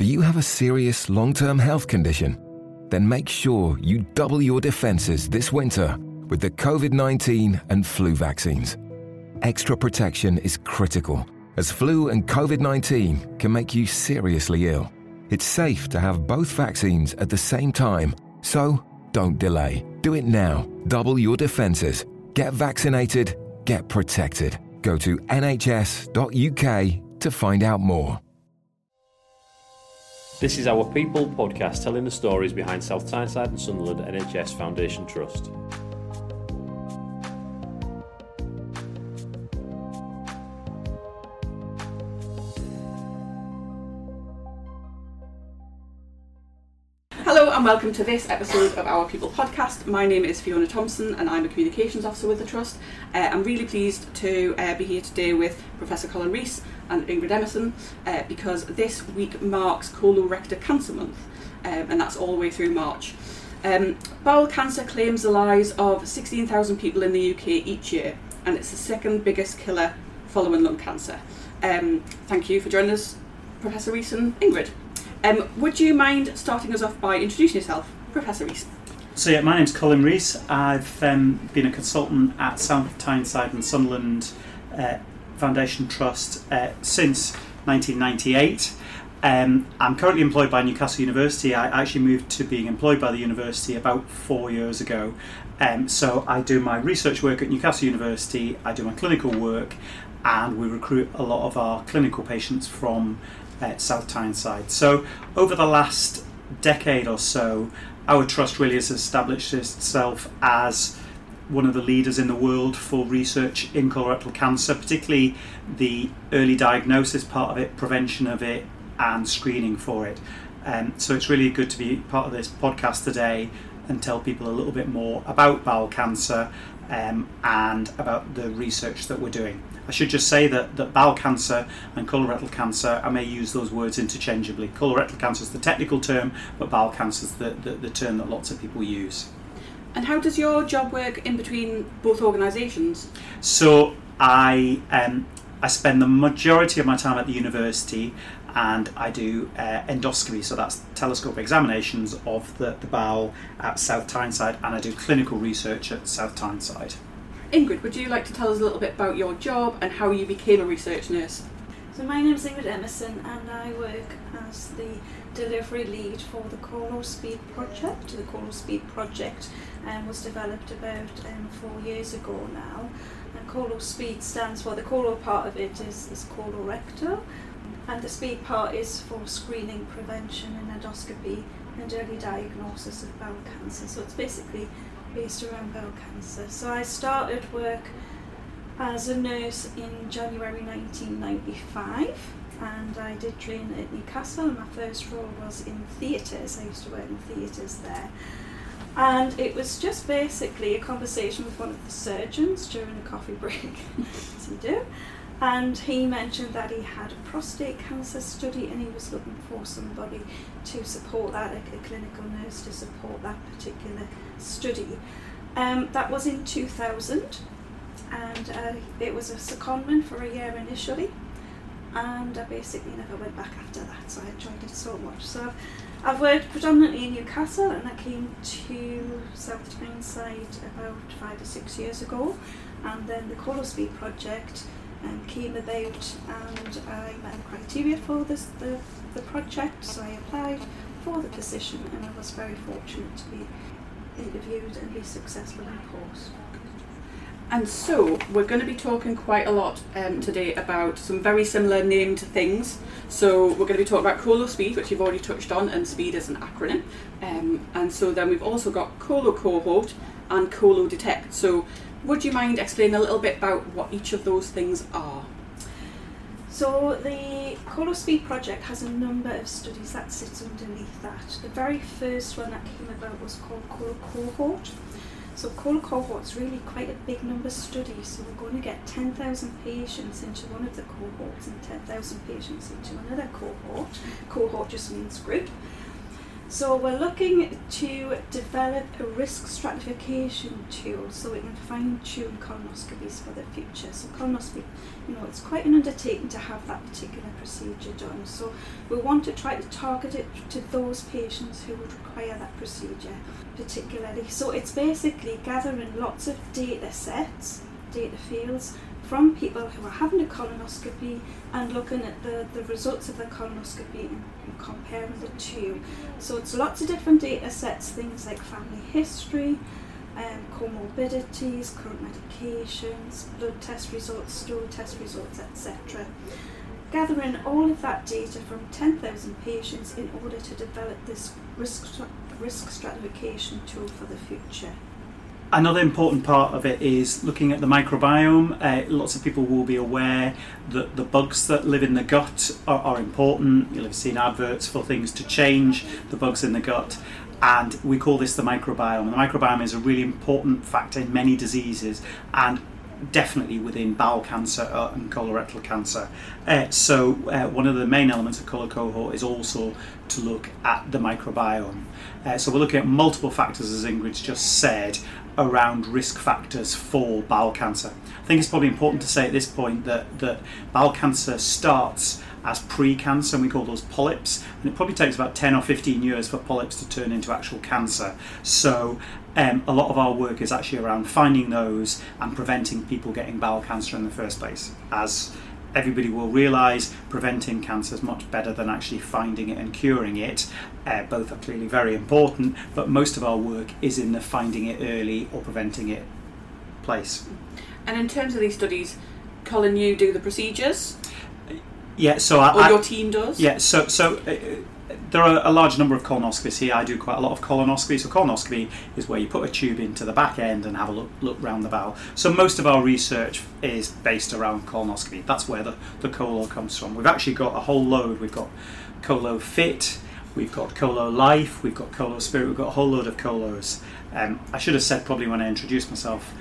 Do you have a serious long term health condition? Then make sure you double your defenses this winter with the COVID 19 and flu vaccines. Extra protection is critical, as flu and COVID 19 can make you seriously ill. It's safe to have both vaccines at the same time, so don't delay. Do it now. Double your defences. Get vaccinated, get protected. Go to nhs.uk to find out more. This is our People podcast telling the stories behind South Tyneside and Sunderland NHS Foundation Trust. Welcome to this episode of our People podcast. My name is Fiona Thompson and I'm a Communications Officer with the Trust. Uh, I'm really pleased to uh, be here today with Professor Colin Rees and Ingrid Emmerson uh, because this week marks Colorectal Cancer Month um, and that's all the way through March. Um, bowel cancer claims the lives of 16,000 people in the UK each year and it's the second biggest killer following lung cancer. Um, thank you for joining us, Professor Rees and Ingrid. Um, would you mind starting us off by introducing yourself, Professor Rees? So yeah, my name's Colin Rees. I've um, been a consultant at South Tyneside and Sunderland uh, Foundation Trust uh, since 1998. Um, I'm currently employed by Newcastle University. I actually moved to being employed by the university about four years ago. Um, so I do my research work at Newcastle University, I do my clinical work, and we recruit a lot of our clinical patients from uh, South Tyneside. So over the last decade or so, our trust really has established itself as one of the leaders in the world for research in colorectal cancer, particularly the early diagnosis part of it, prevention of it, and screening for it. Um, so it's really good to be part of this podcast today and tell people a little bit more about bowel cancer um, and about the research that we're doing. I should just say that, that bowel cancer and colorectal cancer, I may use those words interchangeably. Colorectal cancer is the technical term, but bowel cancer is the, the, the term that lots of people use. And how does your job work in between both organisations? So I um, I spend the majority of my time at the university and I do uh, endoscopy, so that's telescope examinations of the, the bowel at South Tyneside, and I do clinical research at South Tyneside. Ingrid, would you like to tell us a little bit about your job and how you became a research nurse? So my name is Ingrid Emmerson and I work as the delivery lead for the Colo Speed project. The Colo Speed project um, was developed about um, four years ago now. And Speed stands for, the Colo part of it is, is and the speed part is for screening, prevention and endoscopy and early diagnosis of bowel cancer. So it's basically based around bowel cancer. So I started work as a nurse in January 1995 and I did train at Newcastle. And my first role was in theatres. I used to work in theatres there. And it was just basically a conversation with one of the surgeons during a coffee break, as you do. And he mentioned that he had a prostate cancer study and he was looking for somebody to support that, a, a clinical nurse to support that particular study. Um, that was in 2000 and uh, it was a secondment for a year initially and I basically never went back after that so I enjoyed it so much. So I've worked predominantly in Newcastle and I came to South Tyneside about five or six years ago and then the Colospeed project um, came about and I met the criteria for this the, the project so I applied for the position and I was very fortunate to be interviewed and be successful in post. And so, we're going to be talking quite a lot um, today about some very similar named things. So, we're going to be talking about Colo Speed, which you've already touched on, and Speed is an acronym. Um, and so, then we've also got Colo Cohort and Colo Detect. So, would you mind explaining a little bit about what each of those things are? So the Colo Speed project has a number of studies that sits underneath that. The very first one that came about was called Colo Cohort. So Colo Cohort's really quite a big number study, so we're going to get 10,000 patients into one of the cohorts and 10,000 patients into another cohort. Cohort just means group. So we're looking to develop a risk stratification tool so we can fine tune colonoscopies for the future. So colonoscopy, you know, it's quite an undertaking to have that particular procedure done. So we want to try to target it to those patients who would require that procedure particularly. So it's basically gathering lots of data sets, data fields from people who are having a colonoscopy and looking at the, the results of the colonoscopy and, and comparing the two. So it's lots of different data sets, things like family history, um, comorbidities, current medications, blood test results, stool test results, etc. Gathering all of that data from 10,000 patients in order to develop this risk, risk stratification tool for the future. Another important part of it is looking at the microbiome. Uh, lots of people will be aware that the bugs that live in the gut are, are, important. You'll have seen adverts for things to change the bugs in the gut, and we call this the microbiome. The microbiome is a really important factor in many diseases, and definitely within bowel cancer uh, and colorectal cancer. Uh, so, uh, one of the main elements of Colo Cohort is also to look at the microbiome. Uh, so, we're looking at multiple factors, as Ingrid's just said, around risk factors for bowel cancer. I think it's probably important to say at this point that, that bowel cancer starts as pre-cancer and we call those polyps and it probably takes about 10 or 15 years for polyps to turn into actual cancer so um, a lot of our work is actually around finding those and preventing people getting bowel cancer in the first place as everybody will realise preventing cancer is much better than actually finding it and curing it. Uh, both are clearly very important, but most of our work is in the finding it early or preventing it place. And in terms of these studies, Colin, you do the procedures. Yeah, so I, or I, your team does. Yeah, so so uh, there are a large number of colonoscopies here. I do quite a lot of colonoscopy. So colonoscopy is where you put a tube into the back end and have a look look round the bowel. So most of our research is based around colonoscopy. That's where the, the colo comes from. We've actually got a whole load. We've got Colo Fit, we've got Colo Life, we've got Colo Spirit, we've got a whole load of colos. Um, I should have said probably when I introduced myself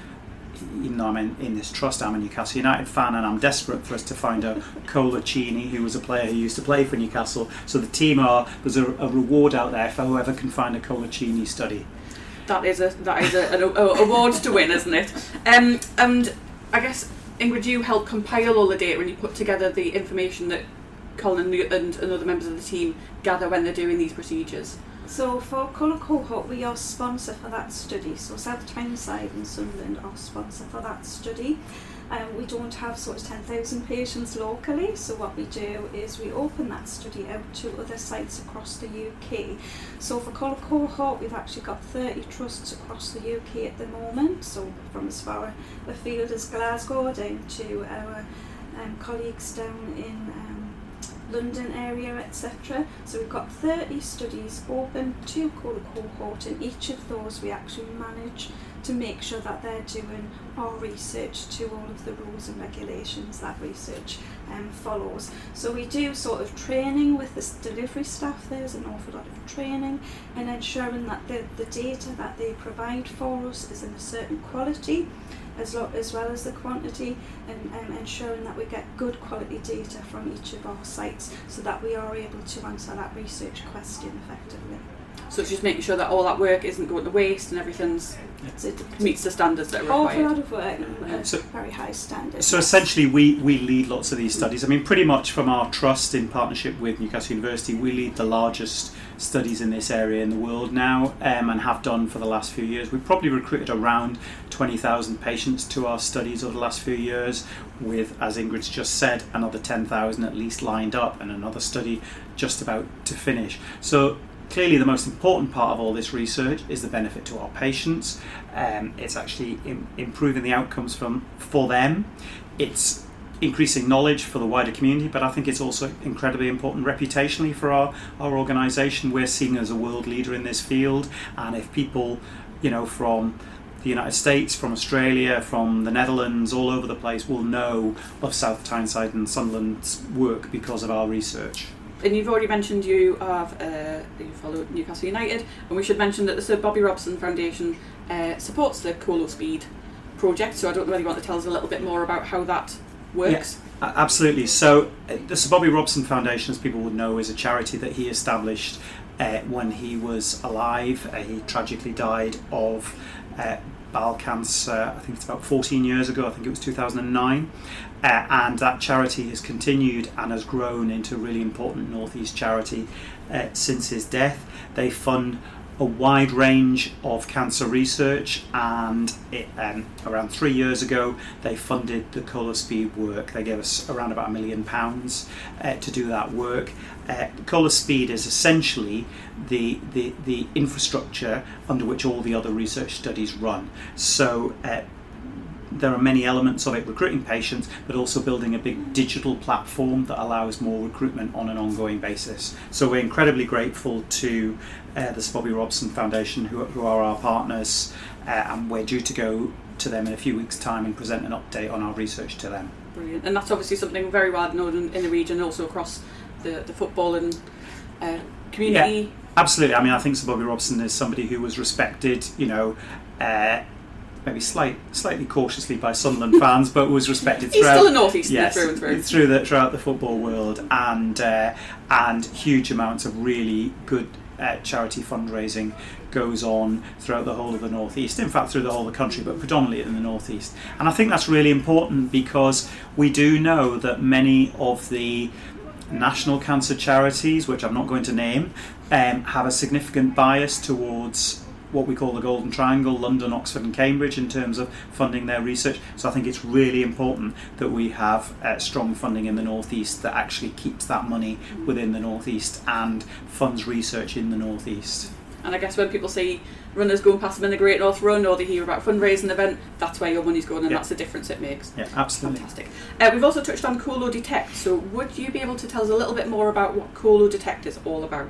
even though I'm in, in, this trust, I'm a Newcastle United fan and I'm desperate for us to find a Coloccini who was a player who used to play for Newcastle. So the team are, there's a, a reward out there for whoever can find a Coloccini study. That is a that is a, an award to win, isn't it? Um, and I guess Ingrid, you help compile all the data and you put together the information that Colin and, and other members of the team gather when they're doing these procedures. So for Colo Cohort, we are sponsor for that study. So South Tyneside and Sunderland are sponsor for that study. Um, we don't have sort of 10,000 patients locally, so what we do is we open that study out to other sites across the UK. So for Colo Cohort, we've actually got 30 trusts across the UK at the moment, so from as far afield as Glasgow down to our um, colleagues down in um, London area, etc. So we've got 30 studies open to Colo Cohort, and each of those we actually manage to make sure that they're doing our research to all of the rules and regulations that research um, follows. So we do sort of training with the delivery staff, there's an awful lot of training and ensuring that the, the data that they provide for us is in a certain quality as, lo- as well as the quantity and, and ensuring that we get good quality data from each of our sites so that we are able to answer that research question effectively. So it's just making sure that all that work isn't going to waste and everything's so it meets the standards that are required. Awful lot of work and so, very high standards. So essentially, we, we lead lots of these studies. I mean, pretty much from our trust in partnership with Newcastle University, we lead the largest studies in this area in the world now, um, and have done for the last few years. We've probably recruited around twenty thousand patients to our studies over the last few years, with, as Ingrid's just said, another ten thousand at least lined up, and another study just about to finish. So Clearly, the most important part of all this research is the benefit to our patients. Um, it's actually Im- improving the outcomes from for them. It's increasing knowledge for the wider community, but I think it's also incredibly important reputationally for our, our organisation. We're seen as a world leader in this field, and if people, you know, from the United States, from Australia, from the Netherlands, all over the place will know of South Tyneside and Sunderland's work because of our research and you've already mentioned you have uh, you follow Newcastle United, and we should mention that the Sir Bobby Robson Foundation uh, supports the Colo Speed project. So I don't know whether you want to tell us a little bit more about how that works. Uh, Absolutely. So, uh, the Sir Bobby Robson Foundation, as people would know, is a charity that he established uh, when he was alive. Uh, he tragically died of uh, bowel cancer, I think it's about 14 years ago, I think it was 2009. Uh, and that charity has continued and has grown into a really important Northeast charity uh, since his death. They fund a wide range of cancer research, and it, um, around three years ago, they funded the Colo Speed work. They gave us around about a million pounds uh, to do that work. Uh, Colo Speed is essentially the, the, the infrastructure under which all the other research studies run. So, uh, there are many elements of it recruiting patients, but also building a big digital platform that allows more recruitment on an ongoing basis. So we're incredibly grateful to uh, the Bobby Robson Foundation, who, who are our partners, uh, and we're due to go to them in a few weeks' time and present an update on our research to them. Brilliant. And that's obviously something very well known in the region, also across the, the football and uh, community. Absolutely. I mean, I think Sir Bobby Robson is somebody who was respected, you know. Uh, maybe slight, slightly cautiously by Sunderland fans, but was respected He's throughout. still a northeasterner yes, through and through. through the, throughout the football world, and uh, and huge amounts of really good uh, charity fundraising goes on throughout the whole of the northeast. In fact, through the whole of the country, but predominantly in the northeast. And I think that's really important because we do know that many of the national cancer charities, which I'm not going to name, um, have a significant bias towards what we call the Golden Triangle, London, Oxford, and Cambridge, in terms of funding their research. So I think it's really important that we have uh, strong funding in the Northeast that actually keeps that money within the Northeast and funds research in the Northeast. And I guess when people see runners going past them in the Great North Run or they hear about a fundraising event, that's where your money's going and Yeah. that's the difference it makes. Yeah, absolutely. Fantastic. Uh, we've also touched on Colo Detect, so would you be able to tell us a little bit more about what Colo Detect is all about?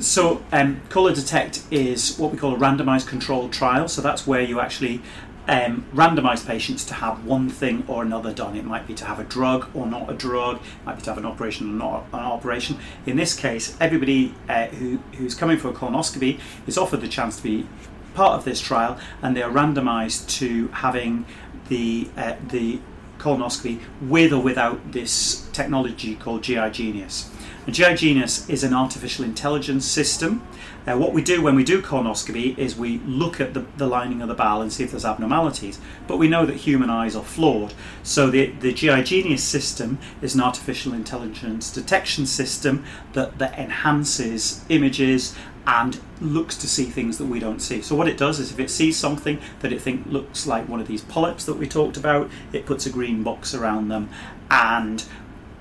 So, um, Colo Detect is what we call a randomised controlled trial. So that's where you actually um, randomise patients to have one thing or another done. It might be to have a drug or not a drug. It might be to have an operation or not an operation. In this case, everybody uh, who, who's coming for a colonoscopy is offered the chance to be part of this trial, and they are randomised to having the uh, the colonoscopy with or without this technology called GI Genius. And GI Genius is an artificial intelligence system. Uh, what we do when we do colonoscopy is we look at the, the lining of the bowel and see if there's abnormalities. But we know that human eyes are flawed. So the, the GI Genius system is an artificial intelligence detection system that, that enhances images and looks to see things that we don't see. So what it does is if it sees something that it think looks like one of these polyps that we talked about, it puts a green box around them and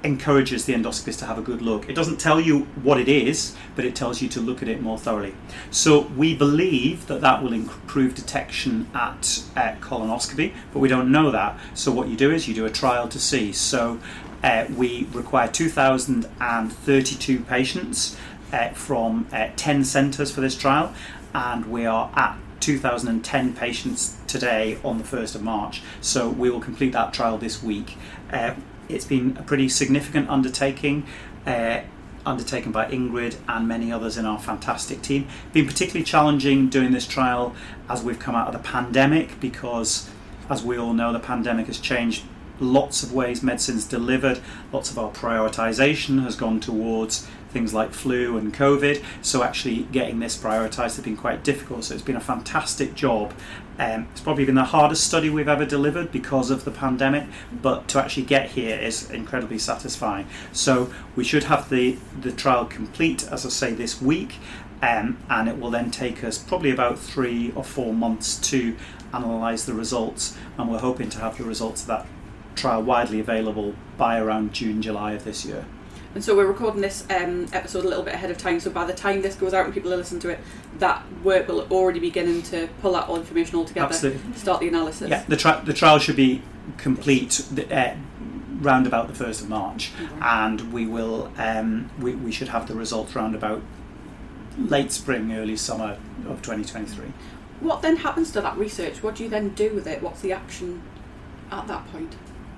encourages the endoscopist to have a good look. It doesn't tell you what it is, but it tells you to look at it more thoroughly. So we believe that that will improve detection at uh, colonoscopy, but we don't know that. So what you do is you do a trial to see. So uh, we require 2,032 patients uh, from uh, 10 centres for this trial, and we are at 2,010 patients today on the 1st of March. So we will complete that trial this week. It's been a pretty significant undertaking. Uh, undertaken by Ingrid and many others in our fantastic team. Been particularly challenging doing this trial as we've come out of the pandemic because, as we all know, the pandemic has changed lots of ways medicine's delivered. Lots of our prioritisation has gone towards things like flu and COVID. So actually getting this prioritised has been quite difficult. So it's been a fantastic job. Um, it's probably been the hardest study we've ever delivered because of the pandemic, but to actually get here is incredibly satisfying. So we should have the the trial complete, as I say, this week. Um, and it will then take us probably about three or four months to analyse the results, and we're hoping to have the results of that trial widely available by around June, July of this year. And so we're recording this um, episode a little bit ahead of time, so by the time this goes out and people listen to it, that work will already be beginning to pull that all information all together, Absolutely. start the analysis. Yeah, the, tri- the trial should be complete uh, round about the first of March, and we will um, we, we should have the results round about late spring, early summer of 2023. What then happens to that research? What do you then do with it? What's the action at that point?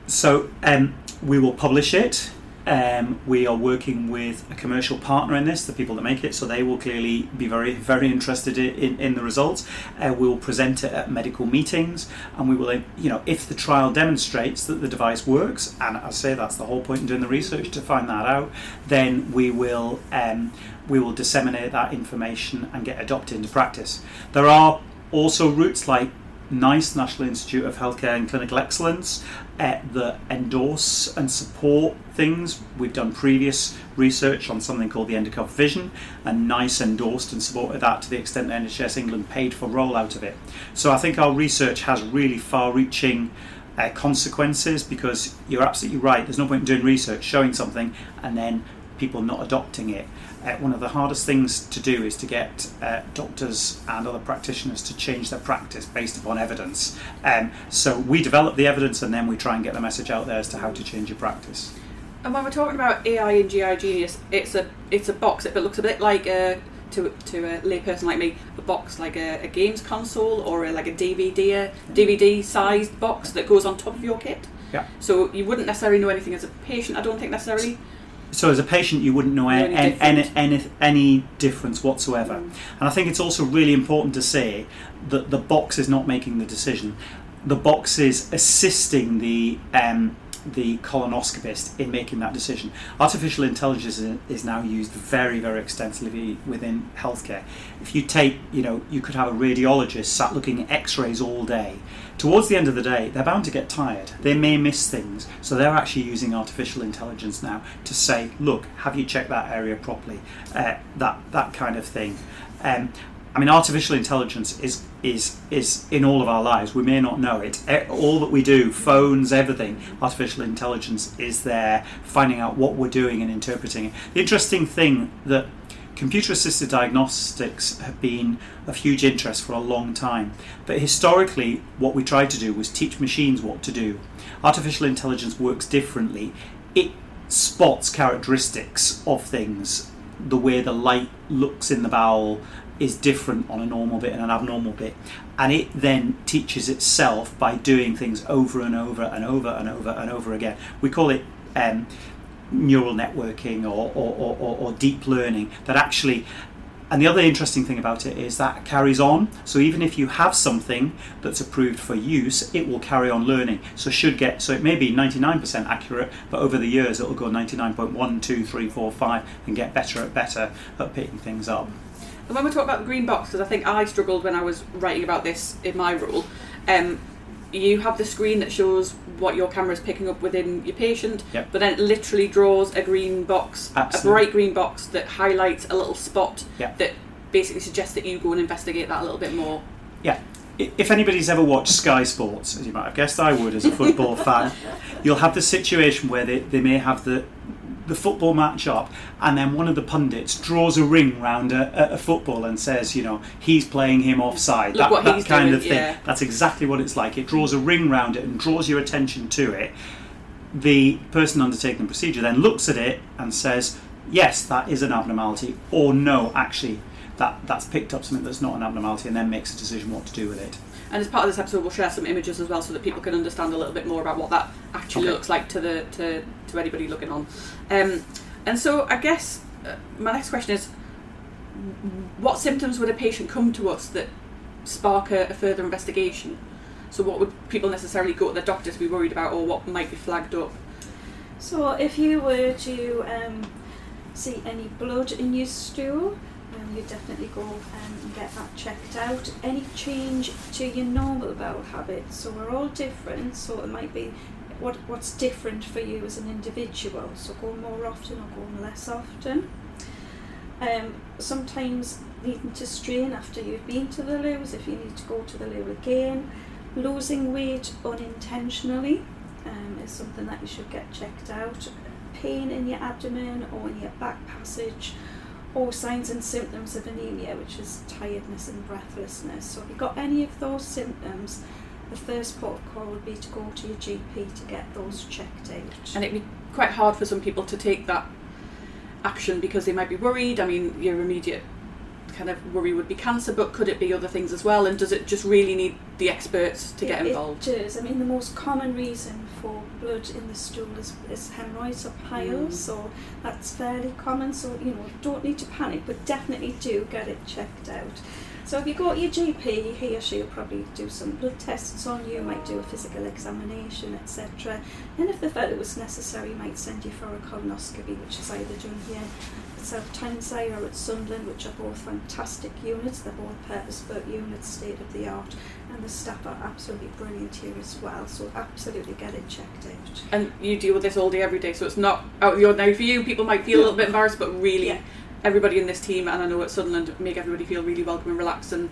So um, we will publish it. Um, we are working with a commercial partner in this, the people that make it, so they will clearly be very, very interested in, in the results. Uh, we'll present it at medical meetings, and we will, you know, if the trial demonstrates that the device works, and I say that's the whole point in doing the research to find that out, then we will um, we will disseminate that information and get adopted into practice. There are also routes like NICE, National Institute of Healthcare and Clinical Excellence, uh, that endorse and support things. We've done previous research on something called the Endocuff Vision, and NICE endorsed and supported that to the extent that NHS England paid for rollout of it. So I think our research has really far reaching. Uh, consequences because you're absolutely right. There's no point in doing research, showing something, and then people not adopting it uh, one of the hardest things to do is to get uh, doctors and other practitioners to change their practice based upon evidence. Um, so we develop the evidence and then we try and get the message out there as to how to change your practice. And when we're talking about AI and GI Genius, it's a it's a box. It looks a bit like a to to a layperson like me, a box like a, a games console or a, like a DVD a DVD sized box that goes on top of your kit. Yeah. So you wouldn't necessarily know anything as a patient. I don't think necessarily so as a patient you wouldn't know any, any, any, any, any difference whatsoever Mm. and i think it's also really important to say that the box is not making the decision the box is assisting the um, the colonoscopist in making that decision artificial intelligence is- now used very very extensively within healthcare if you take you know you could have a radiologist sat looking at x-rays all day towards the end of the day, they're bound to get tired. They may miss things. So they're actually using artificial intelligence now to say, look, have you checked that area properly? Uh, that that kind of thing. Um, I mean, artificial intelligence is is is in all of our lives. We may not know it. All that we do, phones, everything, artificial intelligence is there, finding out what we're doing and interpreting it. The interesting thing that computer assisted diagnostics have been of huge interest for a long time. But historically, what we tried to do was teach machines what to do. Artificial intelligence works differently. It spots characteristics of things. The way the light looks in the bowel is different on a normal bit and an abnormal bit. And it then teaches itself by doing things over and over and over and over and over again. We call it um, neural networking or, or, or, or, deep learning that actually and the other interesting thing about it is that carries on. So even if you have something that's approved for use, it will carry on learning. So should get so it may be 99% accurate, but over the years it will go 99.1, 2, 3, 4, 5 and get better at better at picking things up. And when we talk about the green box, because I think I struggled when I was writing about this in my role, um, you have the screen that shows what your camera is picking up within your patient, Yep. but then it literally draws a green box, Absolutely. a bright green box that highlights a little spot Yep. that basically suggests that you go and investigate that a little bit more. Yeah. If anybody's ever watched Sky Sports, as you might have guessed I would as a football fan, you'll have the situation where they, they may have the the football match up and then one of the pundits draws a ring round a, a, football and says, you know, he's playing him offside. Look that that kind doing, of thing. yeah. That's exactly what it's like. It draws a ring round it and draws your attention to it. The person undertaking the procedure then looks at it and says, yes, that is an abnormality, or no, actually, that, that's picked up something that's not an abnormality, and then makes a decision what to do with it. And as part of this episode, we'll share some images as well, so that people can understand a little bit more about what that actually Okay. looks like to the to, to anybody looking on. Um, and so, I guess uh, my next question is, what symptoms would a patient come to us that spark a, a further investigation? So, what would people necessarily go to the doctor to be worried about, or what might be flagged up? So if you were to um, see any blood in your stool, um, you definitely go um, and get that checked out. Any change to your normal bowel habits, so we're all different, so it might be what what's different for you as an individual. So going more often or going less often. Um, sometimes needing to strain after you've been to the loos, if you need to go to the loo again. Losing weight unintentionally um, is something that you should get checked out. Pain in your abdomen or in your back passage, or signs and symptoms of anemia, which is tiredness and breathlessness. So, if you've got any of those symptoms, the first port of call would be to go to your GP to get those checked out. And it'd be quite hard for some people to take that action because they might be worried. I mean, your immediate kind of worry would be cancer, but could it be other things as well? And does it just really need the experts to get It- involved? It does. I mean, the most common reason for blood in the stool is, is hemorrhoids or piles, Mm. so that's fairly common. So, you know, don't need to panic, but definitely do get it checked out. So, if you go to your GP, he or she will probably do some blood tests on you, might do a physical examination, etc. And if they felt it was necessary, might send you for a colonoscopy, which is either done here at South Tyneside or at Sunderland, which are both fantastic units. They're both purpose-built units, state of the art, and the staff are absolutely brilliant here as well. So absolutely get it checked out. And you deal with this all day, every day, so it's not out of the ordinary for you. People might feel a little bit embarrassed, but really, Yeah. everybody in this team, and I know at Sunderland, make everybody feel really welcome and relaxed, and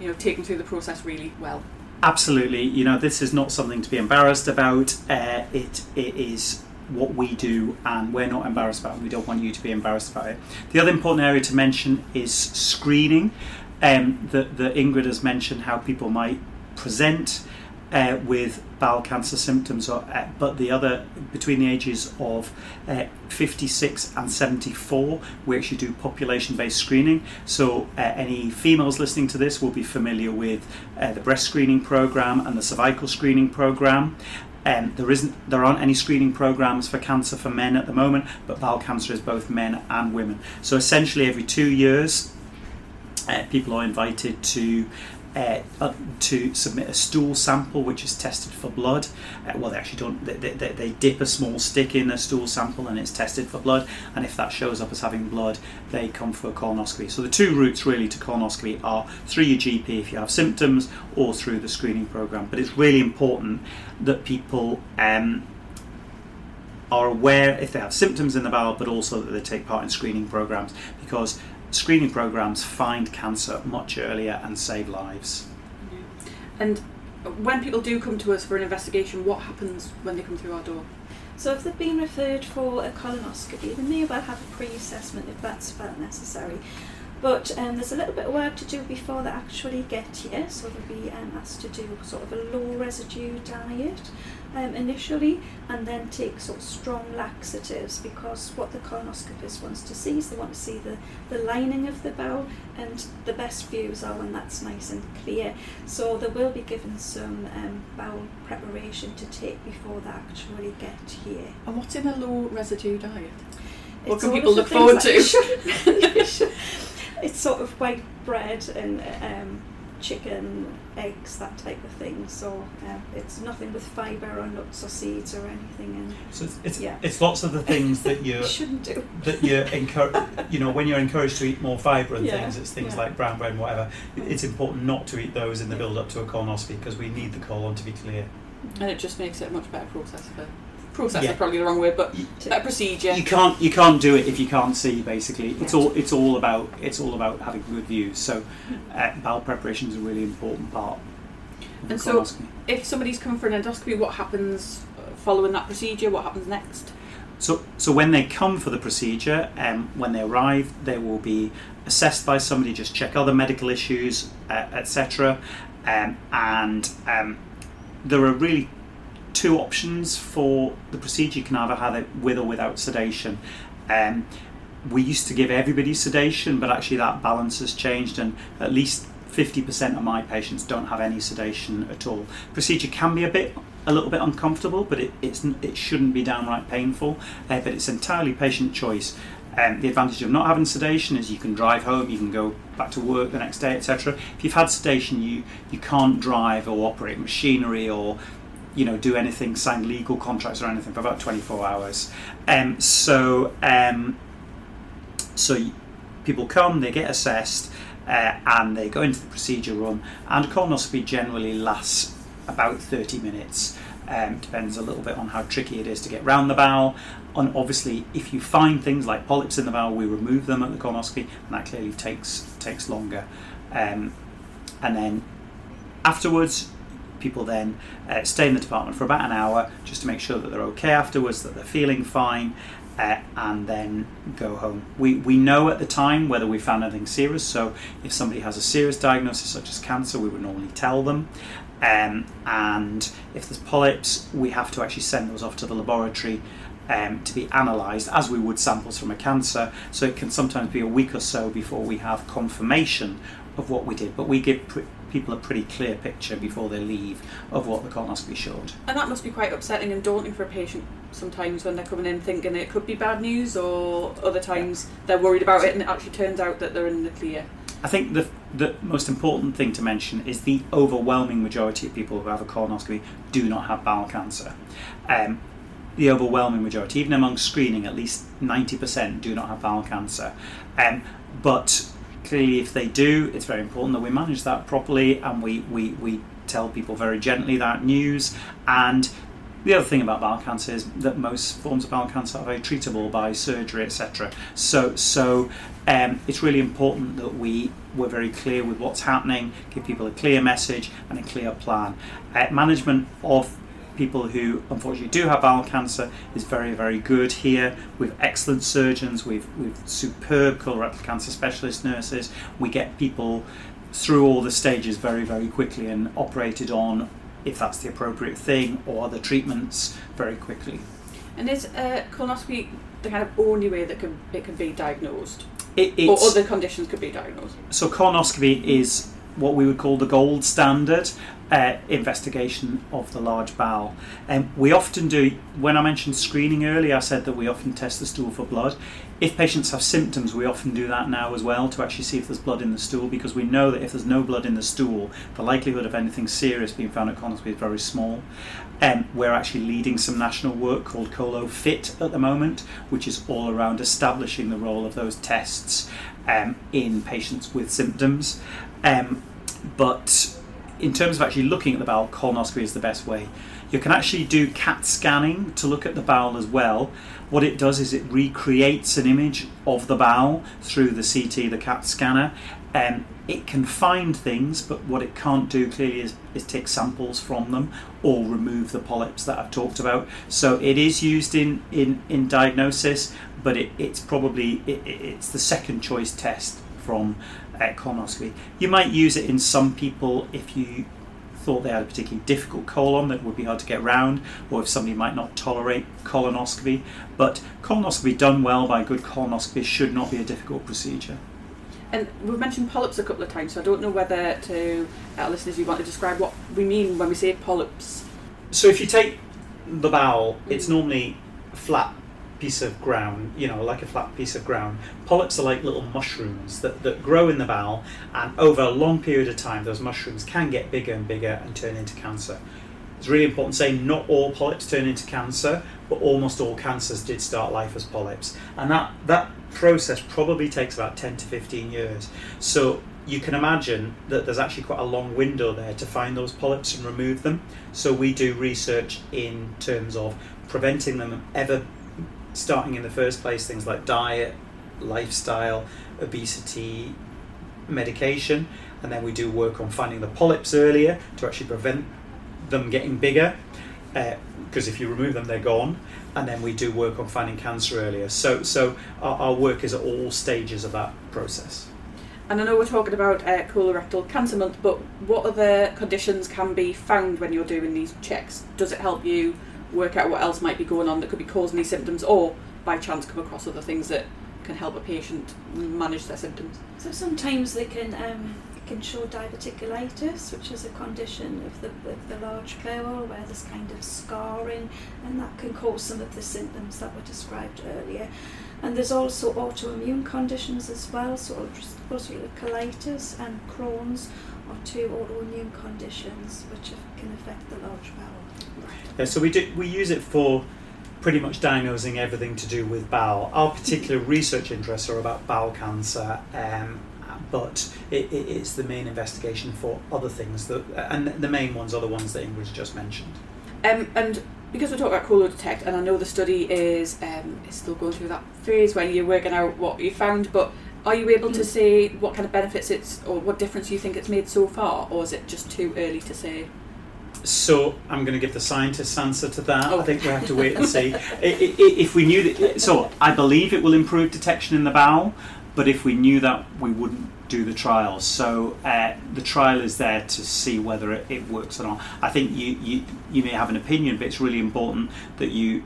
you know, take them through the process really well. Absolutely, you know, this is not something to be embarrassed about. Uh, it it is what we do, and we're not embarrassed about it. We don't want you to be embarrassed about it. The other important area to mention is screening. Um, that that Ingrid has mentioned how people might present uh, with bowel cancer symptoms, or, uh, but the other between the ages of uh, 56 and 74, we actually do population-based screening. So uh, any females listening to this will be familiar with uh, the breast screening program and the cervical screening program. Um, there isn't, there aren't any screening programs for cancer for men at the moment, but bowel cancer is both men and women. So essentially, every two years, uh, people are invited to uh, uh, to submit a stool sample which is tested for blood. Uh, well, they actually don't. They, they, they dip a small stick in a stool sample and it's tested for blood. And if that shows up as having blood, they come for a colonoscopy. So the two routes really to colonoscopy are through your GP if you have symptoms, or through the screening program. But it's really important that people. Um, are aware if they have symptoms in the bowel, but also that they take part in screening programs because screening programs find cancer much earlier and save lives. And when people do come to us for an investigation, what happens when they come through our door? So if they've been referred for a colonoscopy, they may well have a pre-assessment if that's felt necessary. But um, there's a little bit of work to do before they actually get here. So they'll be um, asked to do sort of a low residue diet um, initially, and then take sort of strong laxatives because what the colonoscopist wants to see is they want to see the, the lining of the bowel, and the best views are when that's nice and clear. So they will be given some um, bowel preparation to take before they actually get here. And what's in a low residue diet? What It's can people look forward to? that you should- it's sort of white bread and um, chicken, eggs, that type of thing. So um, it's nothing with fibre or nuts or seeds or anything. And So it's it's, Yeah. it's lots of the things that you you shouldn't do. that you encourage. You know, when you're encouraged to eat more fibre and Yeah, things, it's things yeah. like brown bread and whatever. It's important not to eat those in the build up to a colonoscopy because we need the colon to be clear. And it just makes it a much better process for process Yeah. is probably the wrong word, but better procedure. You can't you can't do it if you can't see. Basically, it's all it's all about it's all about having good views. So, uh, bowel preparation is a really important part. And so- If somebody's come for an endoscopy, what happens uh, following that procedure? What happens next? So, so when they come for the procedure, um, when they arrive, they will be assessed by somebody, just check other medical issues, uh, etc. Um, and um, there are really two options for the procedure. You can either have it with or without sedation. Um, we used to give everybody sedation, but actually that balance has changed, and at least 50% of my patients don't have any sedation at all. Procedure can be a bit, a little bit uncomfortable, but it, it shouldn't be downright painful. Uh, but it's entirely patient choice. Um, the advantage of not having sedation is you can drive home, you can go back to work the next day, etc. If you've had sedation, you you can't drive or operate machinery or you know do anything, sign legal contracts or anything for about 24 hours. Um, so um, so people come, they get assessed, uh, and they go into the procedure room. And colonoscopy generally lasts about 30 minutes. Um, depends a little bit on how tricky it is to get round the bowel. And obviously, if you find things like polyps in the bowel, we remove them at the colonoscopy, and that clearly takes takes longer. Um, and then afterwards, people then uh, stay in the department for about an hour just to make sure that they're okay afterwards, that they're feeling fine, uh, and then go home. We, we know at the time whether we found anything serious, so if somebody has a serious diagnosis such as cancer, we would normally tell them. Um, and if there's polyps, we have to actually send those off to the laboratory um, to be analysed as we would samples from a cancer. So it can sometimes be a week or so before we have confirmation of what we did, but we give pr- people a pretty clear picture before they leave of what the colonoscopy showed. And that must be quite upsetting and daunting for a patient sometimes when they're coming in thinking it could be bad news, or other times they're worried about it and it actually turns out that they're in the clear. I think the the most important thing to mention is the overwhelming majority of people who have a colonoscopy do not have bowel cancer. Um, the overwhelming majority, even among screening, at least 90% do not have bowel cancer. Um, but clearly, if they do, it's very important that we manage that properly and we, we, we tell people very gently that news. And the other thing about bowel cancer is that most forms of bowel cancer are very treatable by surgery, etc. So, so um, it's really important that we we're very clear with what's happening, give people a clear message and a clear plan. Uh, management of people who unfortunately do have bowel cancer is very very good here. We've excellent surgeons, we've we've superb colorectal cancer specialist nurses. We get people through all the stages very very quickly and operated on if that's the appropriate thing or other treatments very quickly. And is uh, colonoscopy the kind of only way that can, it can be diagnosed? It, Or other conditions could be diagnosed? so colonoscopy is what we would call the gold standard uh, investigation of the large bowel. And we often do, when I mentioned screening earlier, I said that we often test the stool for blood. If patients have symptoms, we often do that now as well to actually see if there's blood in the stool because we know that if there's no blood in the stool, the likelihood of anything serious being found at colonoscopy is very small. Um, we're actually leading some national work called Colo Fit at the moment, which is all around establishing the role of those tests um, in patients with symptoms. Um, but in terms of actually looking at the bowel, colonoscopy is the best way. You can actually do CAT scanning to look at the bowel as well. What it does is it recreates an image of the bowel through the CT, the CAT scanner. Um, it can find things, but what it can't do clearly is, is take samples from them or remove the polyps that I've talked about. So it is used in, in, in diagnosis, but it, it's probably it, it- it's the second choice test from colonoscopy. You might use it in some people if you thought they had a particularly difficult colon that would be hard to get round, or if somebody might not tolerate colonoscopy. But colonoscopy done well by a good colonoscopy should not be a difficult procedure. And we've mentioned polyps a couple of times, so I don't know whether to our listeners you want to describe what we mean when we say polyps. So if you take the bowel, it's normally flat piece of ground, you know, like a flat piece of ground. Polyps are like little mushrooms that, that grow in the bowel, and over a long period of time, those mushrooms can get bigger and bigger and turn into cancer. It's really important to say not all polyps turn into cancer, but almost all cancers did start life as polyps. And that, that process probably takes about 10 to 15 years. So you can imagine that there's actually quite a long window there to find those polyps and remove them. So we do research in terms of preventing them ever starting in the first place, things like diet, lifestyle, obesity, medication, and then we do work on finding the polyps earlier to actually prevent them getting bigger. Because if you remove them, they're gone, and then we do work on finding cancer earlier. So, so our, our work is at all stages of that process. And I know we're talking about uh, colorectal cancer month, but what other conditions can be found when you're doing these checks? Does it help you work out what else might be going on that could be causing these symptoms, or by chance come across other things that can help a patient manage their symptoms? So sometimes they can um, can show diverticulitis, which is a condition of the of the large bowel where there's kind of scarring, and that can cause some of the symptoms that were described earlier. And there's also autoimmune conditions as well. So ulcerative colitis and Crohn's are two autoimmune conditions which can affect the large bowel. Yeah, so we do we use it for pretty much diagnosing everything to do with bowel. Our particular research interests are about bowel cancer, um, but it, it, it's the main investigation for other things that, and the main ones are the ones that Ingrid just mentioned. Um, and because we talk talking about colodetect, and I know the study is um, is still going through that phase when you're working out what you found, but are you able to say what kind of benefits it's or what difference you think it's made so far, or is it just too early to say? So I'm going to give the scientist's answer to that. Oh. I think we have to wait and see. If we knew that, so I believe it will improve detection in the bowel, but if we knew that, we wouldn't do the trial. So uh, the trial is there to see whether it, it works or not. I think you, you you may have an opinion, but it's really important that you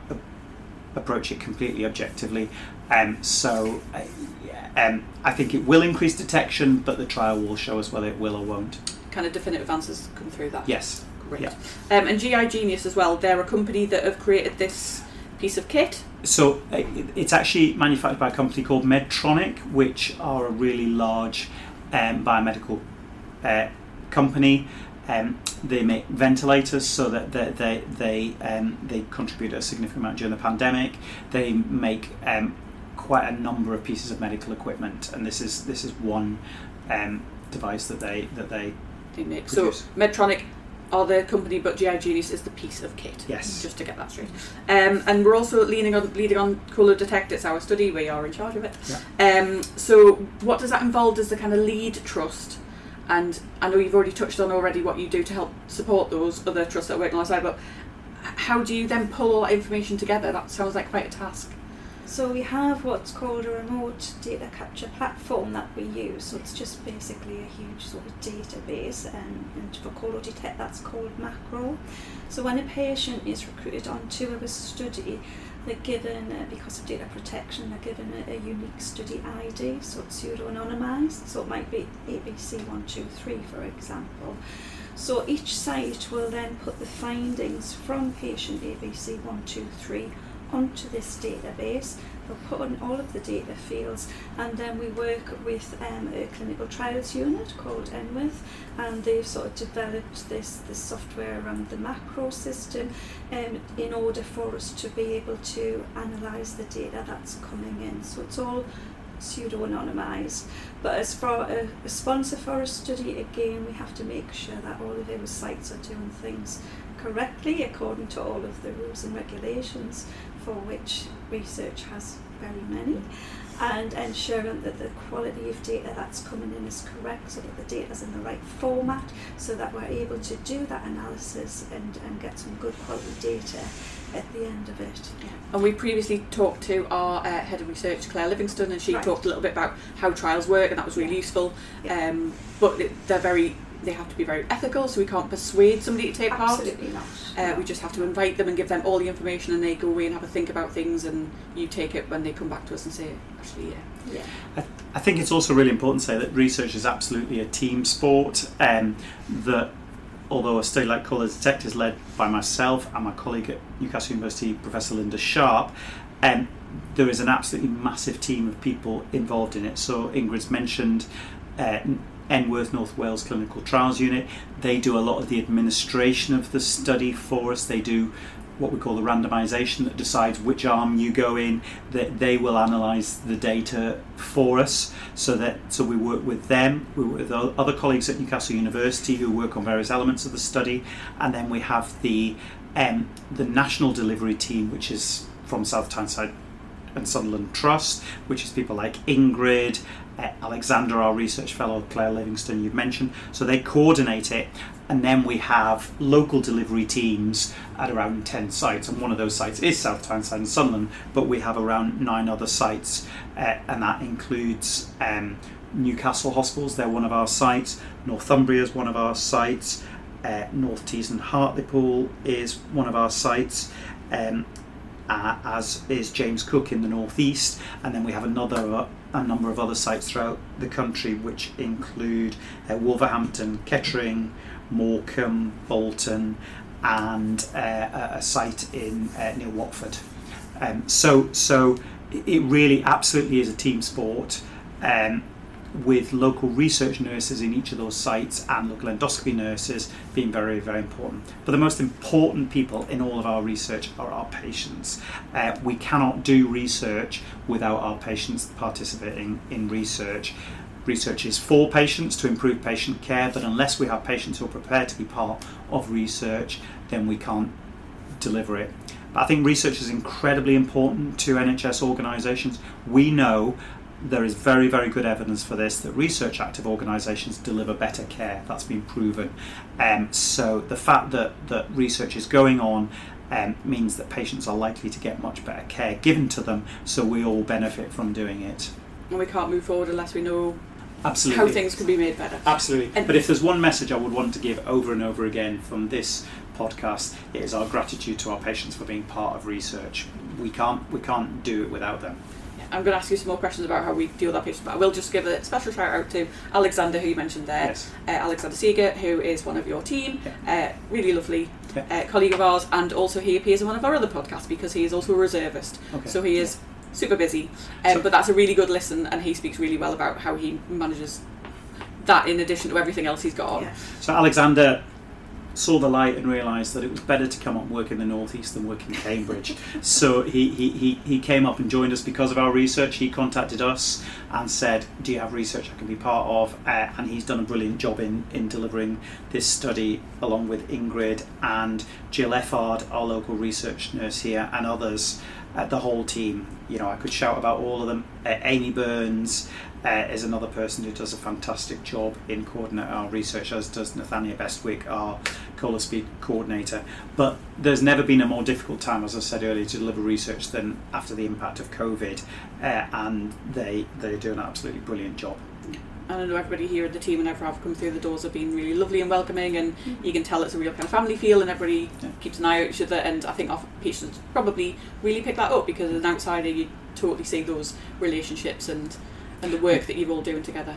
approach it completely objectively. Um, so, uh, yeah, um, I think it will increase detection, but the trial will show us whether it will or won't. Kind of definitive answers come through that. Yes. Great. Yeah. Um, and GI Genius as well. They're a company that have created this piece of kit. So uh, it's actually manufactured by a company called Medtronic, which are a really large um, biomedical uh, company. Um, they make ventilators, so that they they they, um, they contribute a significant amount during the pandemic. They make um, quite a number of pieces of medical equipment, and this is this is one um, device that they that they They make. Produce. So Medtronic are the company, but GI Genius is the piece of kit. Yes. Just to get that straight. Um, and we're also leaning on leading on Colo Detect. It's our study. We are in charge of it. Um, so what does that involve as the kind of lead trust? And I know you've already touched on already what you do to help support those other trusts that are working alongside, but how do you then pull all that information together? That sounds like quite a task. So we have what's called a remote data capture platform that we use. So it's just basically a huge sort of database, and, and for Colo Detect that's called Macro. So when a patient is recruited onto a study, they're given, uh, because of data protection, they're given a, a unique study ID, so it's pseudo-anonymised. So it might be ABC123, for example. So each site will then put the findings from patient ABC123 onto this database. They'll put on all of the data fields, and then we work with um, a clinical trials unit called NWORTH, and they've sort of developed this, this software around the macro system um, in order for us to be able to analyse the data that's coming in. So it's all pseudo anonymised. But as for a, a sponsor for a study, again, we have to make sure that all of our sites are doing things correctly according to all of the rules and regulations for which research has very many and ensuring that the quality of data that's coming in is correct so that the data is in the right format so that we're able to do that analysis and, and get some good quality data at the end of it. Yeah. And we previously talked to our uh, head of research, Claire Livingston, and she Right. talked a little bit about how trials work, and that was really useful. Yeah. Um, but it- they're very, they have to be very ethical, so we can't persuade somebody to take part. Absolutely not. Uh, we just have to invite them and give them all the information, and they go away and have a think about things, and you take it when they come back to us and say, actually, yeah. Yeah. I, I think it's also really important to say that research is absolutely a team sport. Um, that although a study like Colo Detect is led by myself and my colleague at Newcastle University, Professor Linda Sharp, um, there is an absolutely massive team of people involved in it. So Ingrid's mentioned uh, NWORTH North Wales Clinical Trials Unit. They do a lot of the administration of the study for us. They do what we call the randomization that decides which arm you go in that they will analyze the data for us so that so we work with them we work with other colleagues at Newcastle University who work on various elements of the study and then we have the um, the national delivery team which is from South Tyneside and Sunderland Trust, which is people like Ingrid, Alexander, our research fellow, Claire Livingston, you've mentioned. So they coordinate it, and then we have local delivery teams at around 10 sites, and one of those sites is South Tyneside and Sunderland, but we have around nine other sites, uh, and that includes um, Newcastle Hospitals, they're one of our sites, Northumbria is one of our sites, uh, North Tees and Hartlepool is one of our sites. Um, uh, as is James Cook in the northeast, and then we have another uh, a number of other sites throughout the country, which include uh, Wolverhampton, Kettering, Morecambe, Bolton, and uh, a, site in uh, near Watford. Um, so, so it really absolutely is a team sport. Um, with local research nurses in each of those sites and local endoscopy nurses being very, very important. But the most important people in all of our research are our patients. Uh, we cannot do research without our patients participating in research. Research is for patients to improve patient care, but unless we have patients who are prepared to be part of research, then we can't deliver it. But I think research is incredibly important to NHS organisations. We know there is very, very good evidence for this that research active organisations deliver better care. That's been proven. Um, so the fact that, that research is going on um, means that patients are likely to get much better care given to them, so we all benefit from doing it. And we can't move forward unless we know Absolutely. how things can be made better. Absolutely. And- but if there's one message I would want to give over and over again from this podcast, it is our gratitude to our patients for being part of research. we can't we can't do it without them. I'm going to ask you some more questions about how we deal with our patients, but I will just give a special shout out to Alexander, who you mentioned there. Yes. Uh, Alexander Seeger, who is one of your team, uh, really lovely Yeah. uh, colleague of ours, and also he appears in one of our other podcasts because he is also a reservist. Okay. So he is super busy. Um, So- but that's a really good listen, and he speaks really well about how he manages that in addition to everything else he's got on. Yeah. So Alexander saw the light and realised that it was better to come up and work in the northeast than work in Cambridge. so he, he, he, he came up and joined us because of our research. He contacted us and said, "Do you have research I can be part of?" Uh, and he's done a brilliant job in, in delivering this study along with Ingrid and Jill Effard, our local research nurse here, and others. Uh, the whole team, you know, I could shout about all of them. Uh, Amy Burns, uh, is another person who does a fantastic job in coordinating our research, as does Nathania Bestwick, our Colo Speed coordinator. But there's never been a more difficult time, as I said earlier, to deliver research than after the impact of COVID, uh, and they they do an absolutely brilliant job. And I know everybody here at the team and everyone come through the doors have been really lovely and welcoming, and you can tell it's a real kind of family feel, and everybody Yeah. keeps an eye out each other. And I think our patients probably really pick that up because as an outsider, you totally see those relationships and and the work that you're all doing together.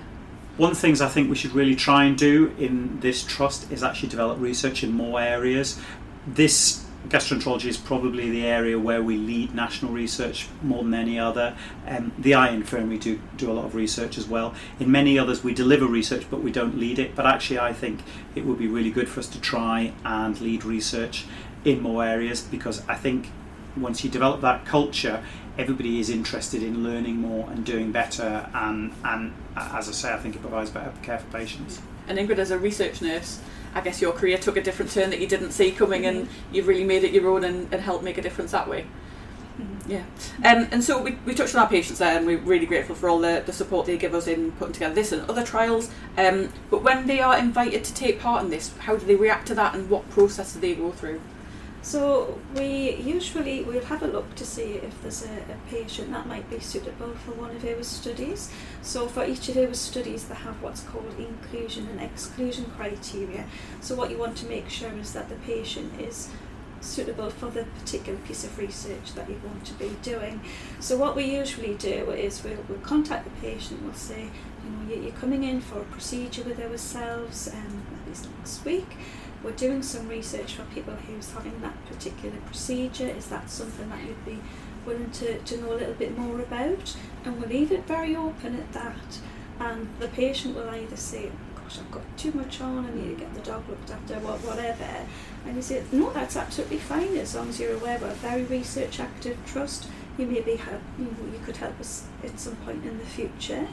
One of the things I think we should really try and do in this trust is actually develop research in more areas. This gastroenterology is probably the area where we lead national research more than any other. Um, the Eye Infirmary do, do a lot of research as well. In many others, we deliver research but we don't lead it. But actually, I think it would be really good for us to try and lead research in more areas because I think once you develop that culture, everybody is interested in learning more and doing better. And, and as I say, I think it provides better care for patients. And Ingrid, as a research nurse, I guess your career took a different turn that you didn't see coming, and you've really made it your own and, and helped make a difference that way. Yeah. Um, and so we, we touched on our patients there, and we're really grateful for all the, the support they give us in putting together this and other trials. Um, but when they are invited to take part in this, how do they react to that, and what process do they go through? So we usually we'll have a look to see if there's a, a patient that might be suitable for one of our studies. So for each of our studies, they have what's called inclusion and exclusion criteria. So what you want to make sure is that the patient is suitable for the particular piece of research that you want to be doing. So what we usually do is we'll, we'll contact the patient, we'll say, you know, you- you're coming in for a procedure with ourselves um, this next week. We're doing some research for people who's having that particular procedure. Is that something that you'd be willing to, to know a little bit more about? And we'll leave it very open at that. And the patient will either say, oh gosh, I've got too much on, I need to get the dog looked after, wha- whatever. And you say, no, that's absolutely fine as long as you're aware we're a very research active trust. You maybe have, you know, you could help us at some point in the future.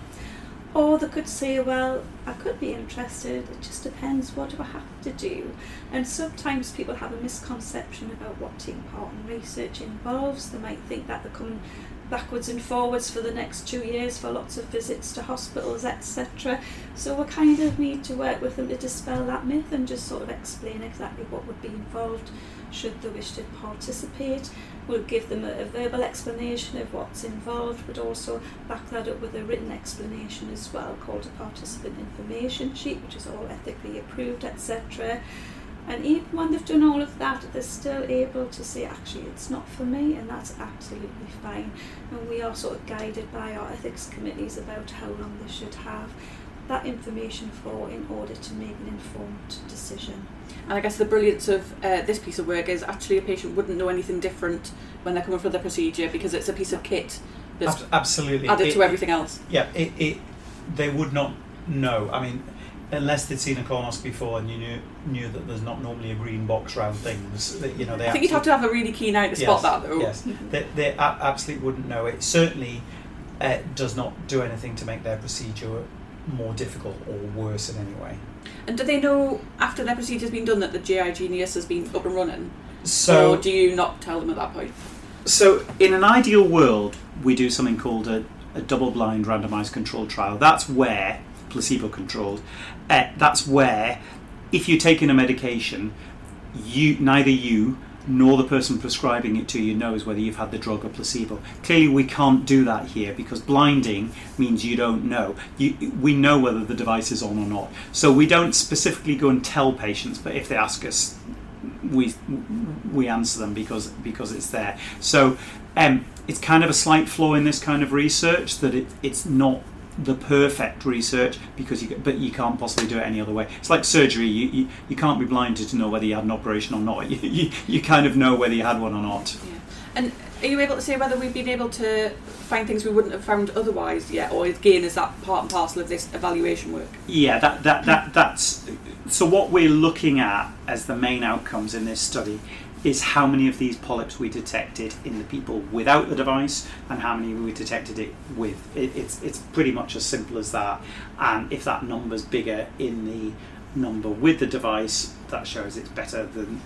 Or they could say, well, I could be interested, it just depends, what do I have to do? And sometimes people have a misconception about what taking part in research involves. They might think that they're coming backwards and forwards for the next two years for lots of visits to hospitals, etc. So we kind of need to work with them to dispel that myth and just sort of explain exactly what would be involved should they wish to participate. We'll give them a, a verbal explanation of what's involved, but also back that up with a written explanation as well, called a participant information sheet, which is all ethically approved, etc. And even when they've done all of that, they're still able to say, actually, it's not for me, and that's absolutely fine. And we are sort of guided by our ethics committees about how long they should have that information for in order to make an informed decision. And I guess the brilliance of uh, this piece of work is actually a patient wouldn't know anything different when they're coming for the procedure because it's a piece of kit that's Ab- absolutely. added It- to everything else. Yeah, it, it they would not know. I mean, unless they'd seen a colonoscopy before and you knew knew that there's not normally a green box round things. That, you know, they I think you'd have to have a really keen eye to spot Yes, that though. Yes, they, they a- absolutely wouldn't know. It certainly uh, does not do anything to make their procedure more difficult or worse in any way. And do they know after their procedure's been done that the GI Genius has been up and running? So, or do you not tell them at that point? So, in an ideal world, we do something called a, a double blind randomized controlled trial. That's where, placebo controlled, uh, that's where, if you're taking a medication, you neither you nor the person prescribing it to you knows whether you've had the drug or placebo. Clearly, we can't do that here because blinding means you don't know. You, we know whether the device is on or not. So, we don't specifically go and tell patients, but if they ask us, we we answer them because because it's there. So um, it's kind of a slight flaw in this kind of research that it, it's not the perfect research because you but you can't possibly do it any other way. It's like surgery. You you, you can't be blinded to know whether you had an operation or not. You, you, you kind of know whether you had one or not. Yeah. And are you able to say whether we've been able to find things we wouldn't have found otherwise yet, or again is that part and parcel of this evaluation work? Yeah, that, that, that that's so. What we're looking at as the main outcomes in this study is how many of these polyps we detected in the people without the device and how many we detected it with. It, it's it's pretty much as simple as that. And if that number's bigger in the number with the device, that shows it's better than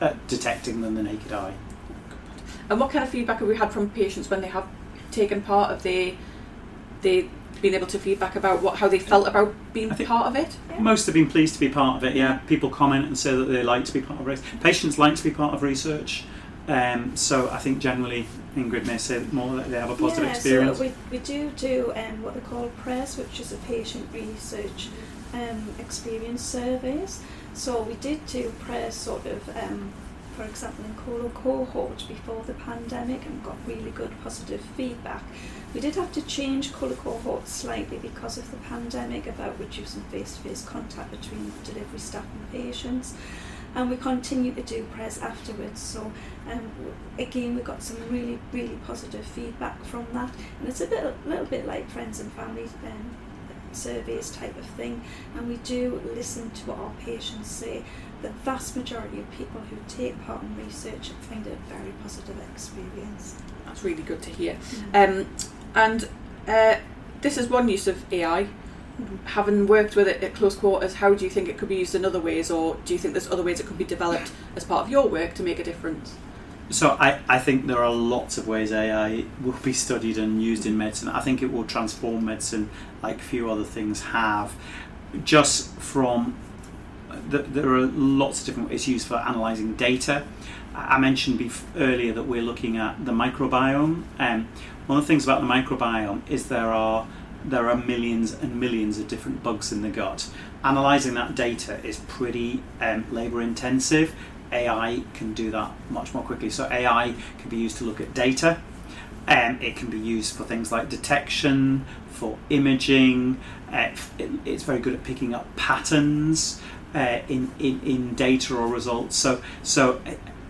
uh, detecting than the naked eye. And what kind of feedback have we had from patients when they have taken part of the they been able to feedback about what how they felt about being I part of it? Most have been pleased to be part of it. Yeah, people comment and say that they like to be part of research. Patients like to be part of research. Um, so I think generally Ingrid may say more that they have a positive yeah, experience. So we, we do do um, what they call PRES, which is a patient research um, experience surveys. So we did do PRES sort of, um, for example, in colo cohort before the pandemic and got really good positive feedback. We did have to change Colo Cohort slightly because of the pandemic about reducing face-to-face contact between delivery staff and patients. And we continue to do PRES afterwards. So um, again, we got some really, really positive feedback from that, and it's a bit, a little bit like friends and family um, surveys type of thing. And we do listen to what our patients say. The vast majority of people who take part in research find it a very positive experience. That's really good to hear. Um, and uh, this is one use of AI. Having worked with it at close quarters, how do you think it could be used in other ways, or do you think there's other ways it could be developed as part of your work to make a difference? So I, I think there are lots of ways AI will be studied and used in medicine. I think it will transform medicine like few other things have. Just from there are lots of different used for analysing data. I mentioned earlier that we're looking at the microbiome. Um, one of the things about the microbiome is there are there are millions and millions of different bugs in the gut. Analysing that data is pretty um, labour intensive. AI can do that much more quickly. So AI can be used to look at data. Um, it can be used for things like detection, for imaging. Uh, it, it's very good at picking up patterns uh, in, in, in data or results. So so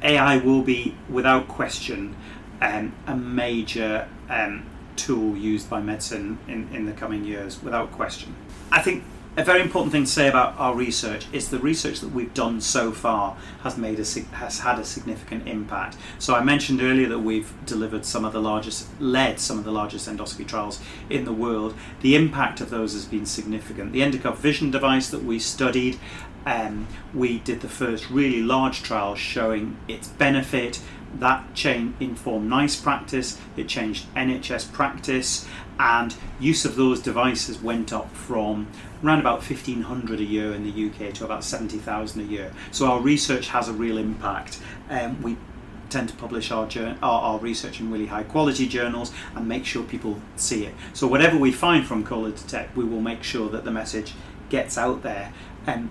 AI will be without question um, a major um, tool used by medicine in, in the coming years, without question. I think a very important thing to say about our research is the research that we've done so far has made a has had a significant impact. So I mentioned earlier that we've delivered some of the largest, led some of the largest endoscopy trials in the world. The impact of those has been significant. The Endocuff Vision device that we studied, um, we did the first really large trial showing its benefit. That change informed NICE practice, it changed NHS practice, and use of those devices went up from around about 1500 a year in the UK to about 70,000 a year. So our research has a real impact. Um, we tend to publish our, jour- our, our research in really high quality journals and make sure people see it. So whatever we find from Colo Detect, we will make sure that the message gets out there. And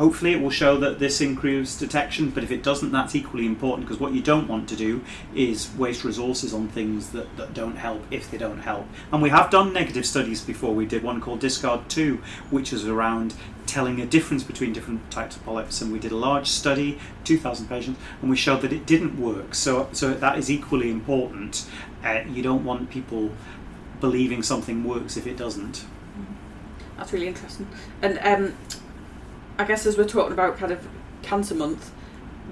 hopefully it will show that this improves detection, but if it doesn't, that's equally important because what you don't want to do is waste resources on things that, that don't help if they don't help. And we have done negative studies before. We did one called Discard 2, which was around telling a difference between different types of polyps and we did a large study 2000 patients and we showed that it didn't work so so that is equally important uh, you don't want people believing something works if it doesn't That's really interesting. And um, I guess as we're talking about kind of Cancer Month,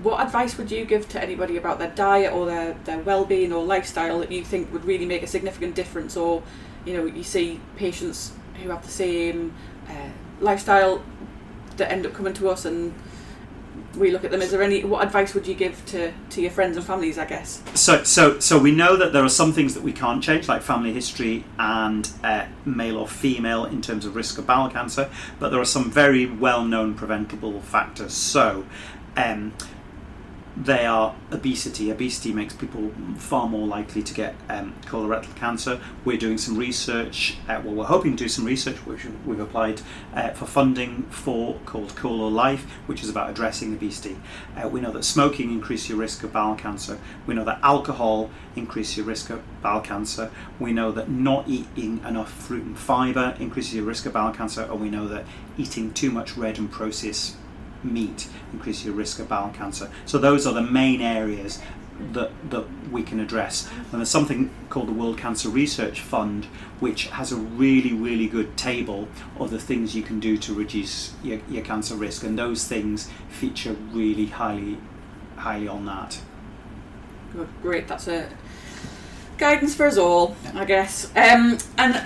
what advice would you give to anybody about their diet or their, their well-being or lifestyle that you think would really make a significant difference? Or, you know, you see patients who have the same uh, lifestyle that end up coming to us and we look at them. Is there any, what advice would you give to, to your friends and families, I guess? So, so, so we know that there are some things that we can't change, like family history and uh, male or female in terms of risk of bowel cancer, but there are some very well-known preventable factors. So, um, they are obesity. Obesity makes people far more likely to get um, colorectal cancer. We're doing some research, uh, well, we're hoping to do some research, which we've applied uh, for funding for called Colo Life, which is about addressing obesity. Uh, we know that smoking increases your risk of bowel cancer. We know that alcohol increases your risk of bowel cancer. We know that not eating enough fruit and fibre increases your risk of bowel cancer. And we know that eating too much red and processed meat increase your risk of bowel cancer. So those are the main areas that that we can address. And there's something called the World Cancer Research Fund, which has a really really good table of the things you can do to reduce your, your cancer risk, and those things feature really highly highly on that. Good, great. That's a guidance for us all, I guess. Um, and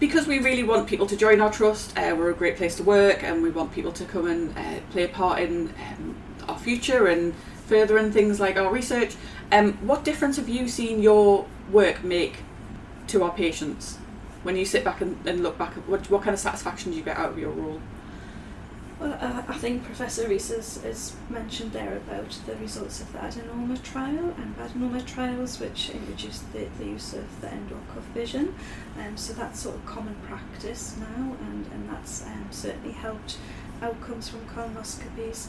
because we really want people to join our trust, uh, we're a great place to work, and we want people to come and uh, play a part in um, our future and furthering things like our research. Um, what difference have you seen your work make to our patients when you sit back and, and look back? What, what kind of satisfaction do you get out of your role? Well, uh, I think Professor Rees has, has, mentioned there about the results of the adenoma trial and adenoma trials, which introduced the, the use of the endocuff vision. Um, so that's sort of common practice now, and, and that's um, certainly helped outcomes from colonoscopies.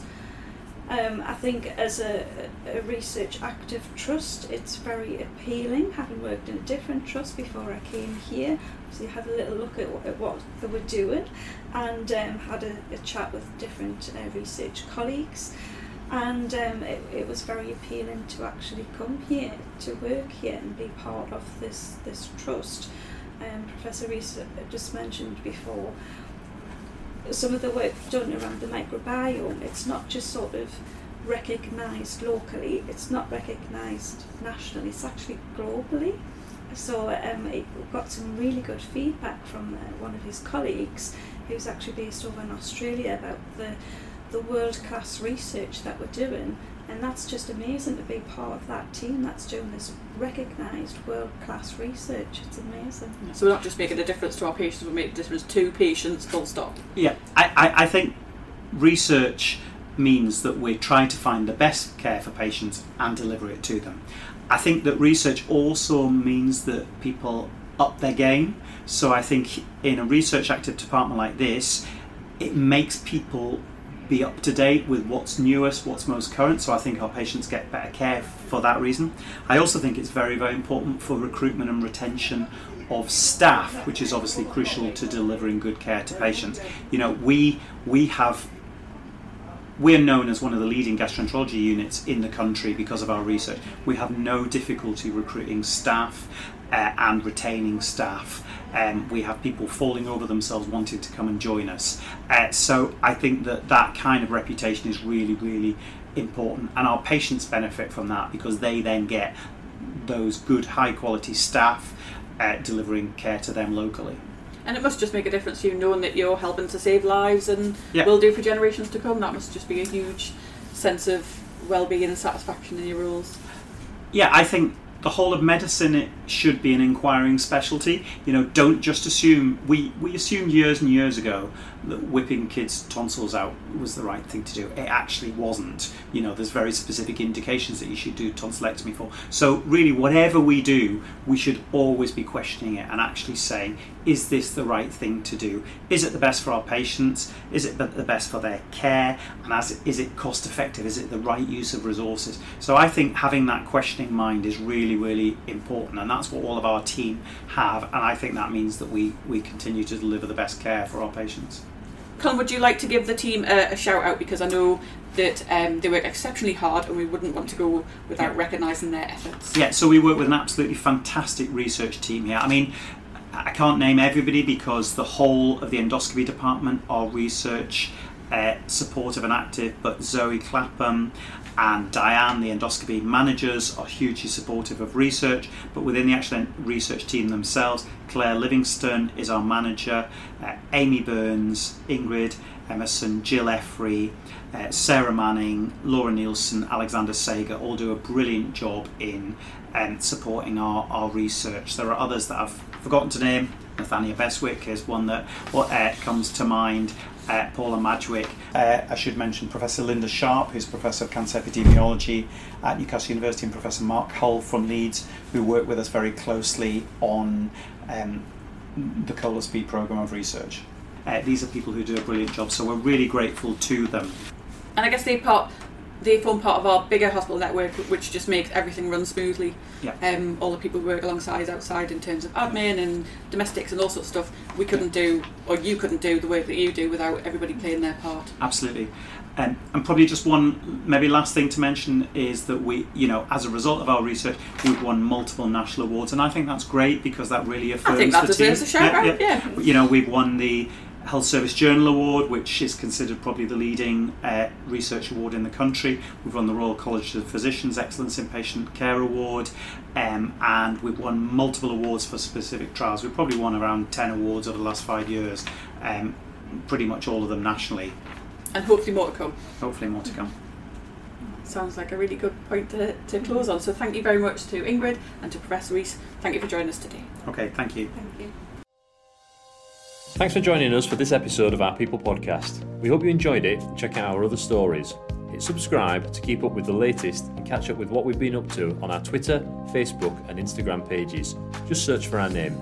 Um, I think as a, a research active trust, it's very appealing. Having worked in a different trust before I came here, so you had a little look at, at what they were doing, and um, had a, a, chat with different uh, research colleagues, and um, it, it was very appealing to actually come here to work here and be part of this this trust. Um, Professor Rees just mentioned before some of the work done around the microbiome, it's not just sort of recognised locally, it's not recognised nationally, it's actually globally. So um, it got some really good feedback from uh, one of his colleagues who's actually based over in Australia about the, the world class research that we're doing and that's just amazing to be part of that team that's doing this recognised world class research. It's amazing. So we're not just making a difference to our patients, we're making a difference to patients, full stop. Yeah, I, I, I think research means that we're trying to find the best care for patients and deliver it to them. I think that research also means that people up their game. So I think in a research active department like this, it makes people be up to date with what's newest, what's most current. So I think our patients get better care for that reason. I also think it's very, very important for recruitment and retention of staff, which is obviously crucial to delivering good care to patients. You know, we we have we're known as one of the leading gastroenterology units in the country because of our research. We have no difficulty recruiting staff uh, and retaining staff. Um, we have people falling over themselves wanting to come and join us. Uh, so I think that that kind of reputation is really, really important, and our patients benefit from that because they then get those good, high quality staff uh, delivering care to them locally. And it must just make a difference to you knowing that you're helping to save lives and yeah. will do for generations to come. That must just be a huge sense of well-being and satisfaction in your roles. Yeah, I think the whole of medicine it should be an inquiring specialty. You know, don't just assume. We we assumed years and years ago that whipping kids' tonsils out was the right thing to do. It actually wasn't. You know, there's very specific indications that you should do tonsillectomy for. So really, whatever we do, we should always be questioning it and actually saying, is this the right thing to do? Is it the best for our patients? Is it the best for their care? And as is it cost effective? Is it the right use of resources? So I think having that questioning mind is really, really important, and that's what all of our team have. And I think that means that we we continue to deliver the best care for our patients. Colin, would you like to give the team a, a shout out because I know that um, they work exceptionally hard and we wouldn't want to go without yeah. recognising their efforts. Yeah, so we work with an absolutely fantastic research team here. I mean, I can't name everybody because the whole of the endoscopy department are research uh, supportive and active, but Zoe Clapham and Diane, the endoscopy managers, are hugely supportive of research. But within the actual research team themselves, Claire Livingston is our manager, uh, Amy Burns, Ingrid Emmerson, Jill Effrey, uh, Sarah Manning, Laura Nielsen, Alexander Sager all do a brilliant job in um, supporting our, our research. There are others that I've forgotten to name. Nathania Beswick is one that uh, comes to mind. Uh, Paula Madgwick. Uh, I should mention Professor Linda Sharp, who's Professor of Cancer Epidemiology at Newcastle University, and Professor Mark Hull from Leeds, who work with us very closely on um, the Colo Speed Programme of Research. Uh, these are people who do a brilliant job, so we're really grateful to them. And I guess they part they form part of our bigger hospital network, which just makes everything run smoothly. Yeah. Um, all the people who work alongside outside in terms of admin and domestics and all sorts of stuff, we couldn't do, or you couldn't do the work that you do without everybody playing their part. Absolutely. Um, and probably just one, maybe last thing to mention is that we, you know, as a result of our research, we've won multiple national awards, and I think that's great because that really affirms I think that the deserves team. a shout out. Yeah. You know, we've won the Health Service Journal Award, which is considered probably the leading uh, research award in the country. We've won the Royal College of Physicians Excellence in Patient Care Award, um, and we've won multiple awards for specific trials. We've probably won around 10 awards over the last five years, um, pretty much all of them nationally. And hopefully more to come. Hopefully, more to come. Sounds like a really good point to, to close on. So thank you very much to Ingrid and to Professor Rees. Thank you for joining us today. Okay, thank you. Thank you. Thanks for joining us for this episode of our People Podcast. We hope you enjoyed it check out our other stories. Hit subscribe to keep up with the latest and catch up with what we've been up to on our Twitter, Facebook, and Instagram pages. Just search for our name